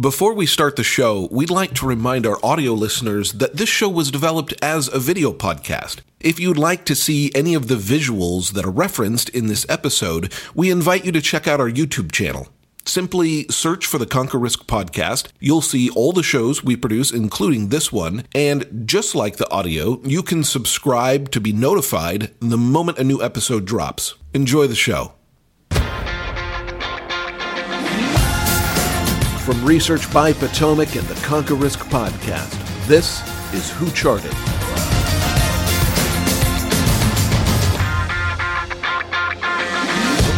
Before we start the show, we'd like to remind our audio listeners that this show was developed as a video podcast. If you'd like to see any of the visuals that are referenced in this episode, we invite you to check out our YouTube channel. Simply search for the Conquer Risk podcast. You'll see all the shows we produce, including this one. And just like the audio, you can subscribe to be notified the moment a new episode drops. Enjoy the show. From Research by Potomac and the Conquer Risk podcast, this is Who Charted.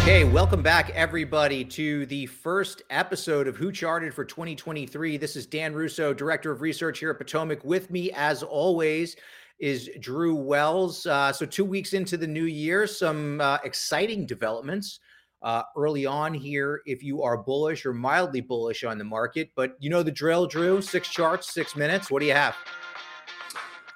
Okay, welcome back, everybody, to the first episode of Who Charted for 2023. This is Dan Russo, Director of Research here at Potomac. With me, as always, is Drew Wells. Uh, so, two weeks into the new year, some uh, exciting developments uh, early on here. If you are bullish or mildly bullish on the market, but you know the drill, Drew six charts, six minutes. What do you have?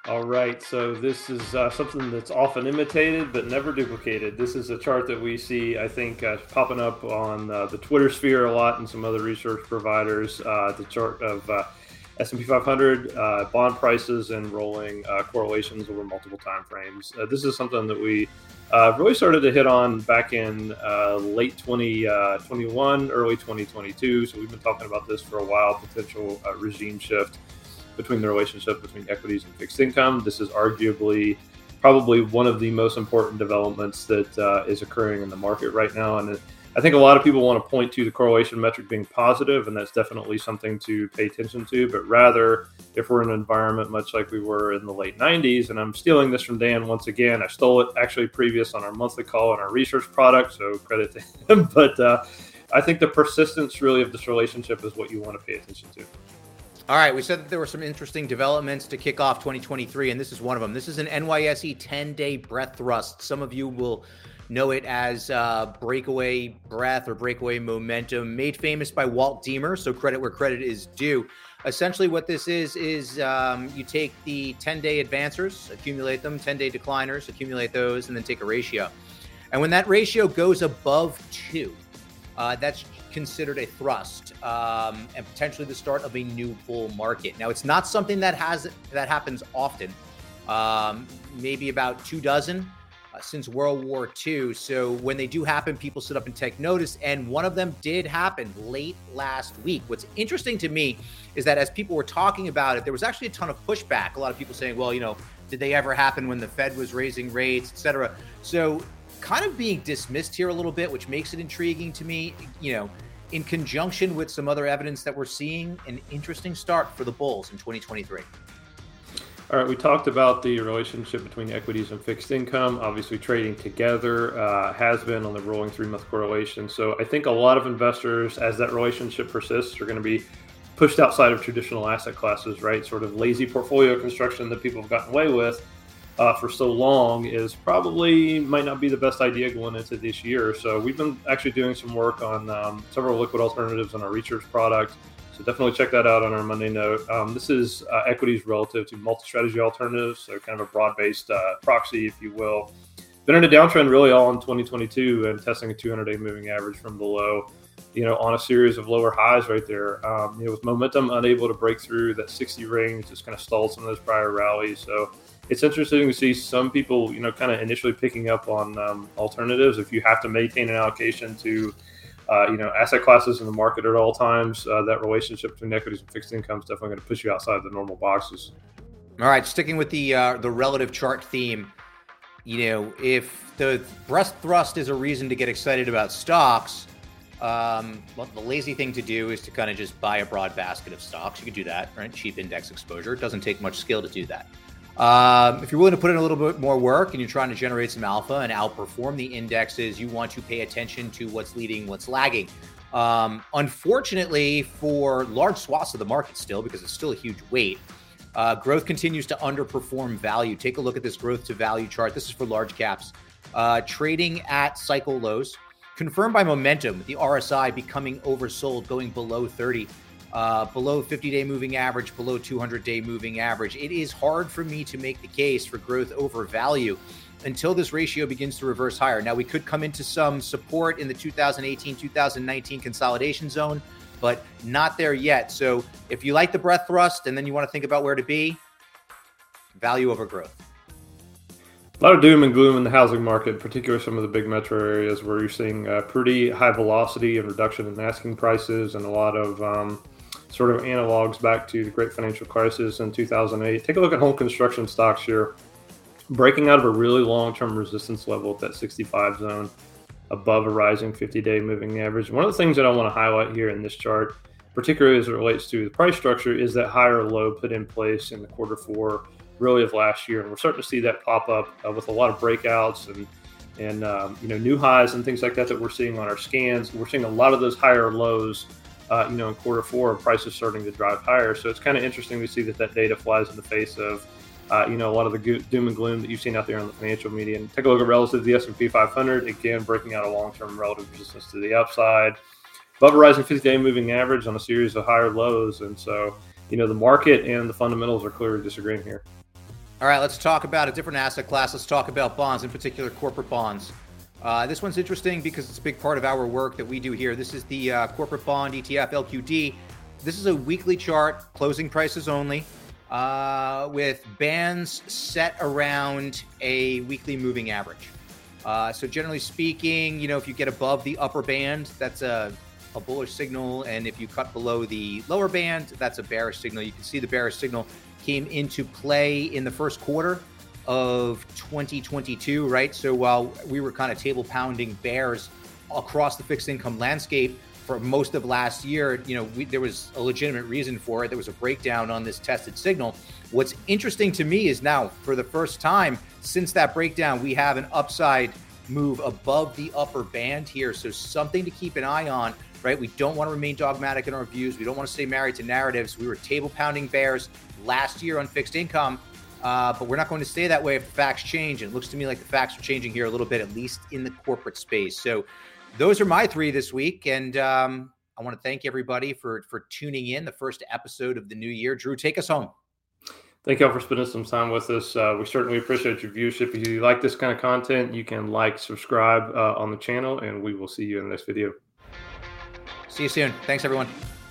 All right, so this is uh, something that's often imitated but never duplicated. This is a chart that we see, I think, uh, popping up on uh, the Twitter sphere a lot and some other research providers. Uh, the chart of uh, S&P 500 uh, bond prices and rolling uh, correlations over multiple time frames. Uh, this is something that we uh, really started to hit on back in late 2021, early 2022. So we've been talking about this for a while, potential regime shift between the relationship between equities and fixed income. This is arguably probably one of the most important developments that uh, is occurring in the market right now. And I think a lot of people want to point to the correlation metric being positive, and that's definitely something to pay attention to. But rather, if we're in an environment much like we were in the late 90s, and I'm stealing this from Dan once again, I stole it actually previous on our monthly call on our research product, so credit to him. but uh, I think the persistence really of this relationship is what you want to pay attention to. All right, we said that there were some interesting developments to kick off 2023, and this is one of them. This is an NYSE 10 day breadth thrust. Some of you will know it as uh, breakaway breadth or breakaway momentum, made famous by Walt Deemer. So, credit where credit is due. Essentially, what this is is um, you take the 10 day advancers, accumulate them, 10 day decliners, accumulate those, and then take a ratio. And when that ratio goes above two, uh, that's considered a thrust um, and potentially the start of a new bull market. Now, it's not something that has that happens often. Um, maybe about two dozen uh, since World War II. So when they do happen, people sit up and take notice. And one of them did happen late last week. What's interesting to me is that as people were talking about it, there was actually a ton of pushback. A lot of people saying, "Well, you know, did they ever happen when the Fed was raising rates, et cetera?" So kind of being dismissed here a little bit, which makes it intriguing to me. You know, in conjunction with some other evidence that we're seeing an interesting start for the Bulls in 2023. All right, we talked about the relationship between equities and fixed income. Obviously, trading together uh, has been on the rolling three month correlation. So, I think a lot of investors, as that relationship persists, are going to be pushed outside of traditional asset classes, right? Sort of lazy portfolio construction that people have gotten away with uh, for so long is probably might not be the best idea going into this year. So we've been actually doing some work on um, several liquid alternatives on our research product. So definitely check that out on our Monday note. Um, this is uh, equities relative to multi-strategy alternatives, so kind of a broad-based uh, proxy, if you will. Been in a downtrend really all in 2022 and testing a 200-day moving average from below you know, on a series of lower highs right there. Um, you know, with momentum unable to break through that 60 range, just kind of stalled some of those prior rallies. So it's interesting to see some people, you know, kind of initially picking up on um, alternatives. If you have to maintain an allocation to, uh, you know, asset classes in the market at all times, uh, that relationship between equities and fixed income is definitely going to push you outside the normal boxes. All right, sticking with the uh, the relative chart theme, you know, if the breadth thrust is a reason to get excited about stocks, um, well, the lazy thing to do is to kind of just buy a broad basket of stocks. You can do that, right? Cheap index exposure. It doesn't take much skill to do that. Um, if you're willing to put in a little bit more work and you're trying to generate some alpha and outperform the indexes, you want to pay attention to what's leading, what's lagging. Um, unfortunately, for large swaths of the market still, because it's still a huge weight, uh, growth continues to underperform value. Take a look at this growth to value chart. This is for large caps. Uh, trading at cycle lows, confirmed by momentum, the RSI becoming oversold, going below 30 uh, below 50 day moving average, below 200 day moving average. It is hard for me to make the case for growth over value until this ratio begins to reverse higher. Now, we could come into some support in the 2018 2019 consolidation zone. but not there yet. So if you like the breadth thrust and then you want to think about where to be, value over growth. A lot of doom and gloom in the housing market, particularly some of the big metro areas where you're seeing uh, pretty high velocity and reduction in asking prices and a lot of um, sort of analogs back to the great financial crisis in 2008. Take a look at home construction stocks here, breaking out of a really long term resistance level at that 65 zone above a rising 50 day moving average. One of the things that I want to highlight here in this chart, particularly as it relates to the price structure, is that higher low put in place in the quarter four really of last year. And we're starting to see that pop up uh, with a lot of breakouts and and um, you know new highs and things like that that we're seeing on our scans. We're seeing a lot of those higher lows, uh, you know, in quarter four, prices starting to drive higher. So it's kind of interesting to see that that data flies in the face of. Uh, you know a lot of the doom and gloom that you've seen out there on the financial media. And take a look at relative to the S&P 500. Again, breaking out a long-term relative resistance to the upside, above a rising 50-day moving average on a series of higher lows. And so, you know, the market and the fundamentals are clearly disagreeing here. All right, let's talk about a different asset class. Let's talk about bonds, in particular corporate bonds. Uh, this one's interesting because it's a big part of our work that we do here. This is the uh, corporate bond ETF LQD. This is a weekly chart, closing prices only, uh, with bands set around a weekly moving average. Uh, so generally speaking, you know, if you get above the upper band, that's a, a bullish signal, and if you cut below the lower band, that's a bearish signal. You can see the bearish signal came into play in the first quarter of 2022, right? So while we were kind of table pounding bears across the fixed income landscape for most of last year, you know, we, there was a legitimate reason for it. There was a breakdown on this tested signal. What's interesting to me is now, for the first time since that breakdown, we have an upside move above the upper band here. So something to keep an eye on right? We don't want to remain dogmatic in our views. We don't want to stay married to narratives. We were table pounding bears last year on fixed income. Uh, but we're not going to stay that way if the facts change. And it looks to me like the facts are changing here a little bit, at least in the corporate space. So those are my three this week. And um, I want to thank everybody for for tuning in the first episode of the new year. Drew, take us home. Thank y'all for spending some time with us. Uh, we certainly appreciate your viewership. If you like this kind of content, you can like, subscribe uh, on the channel, and we will see you in the next video. See you soon. Thanks, everyone.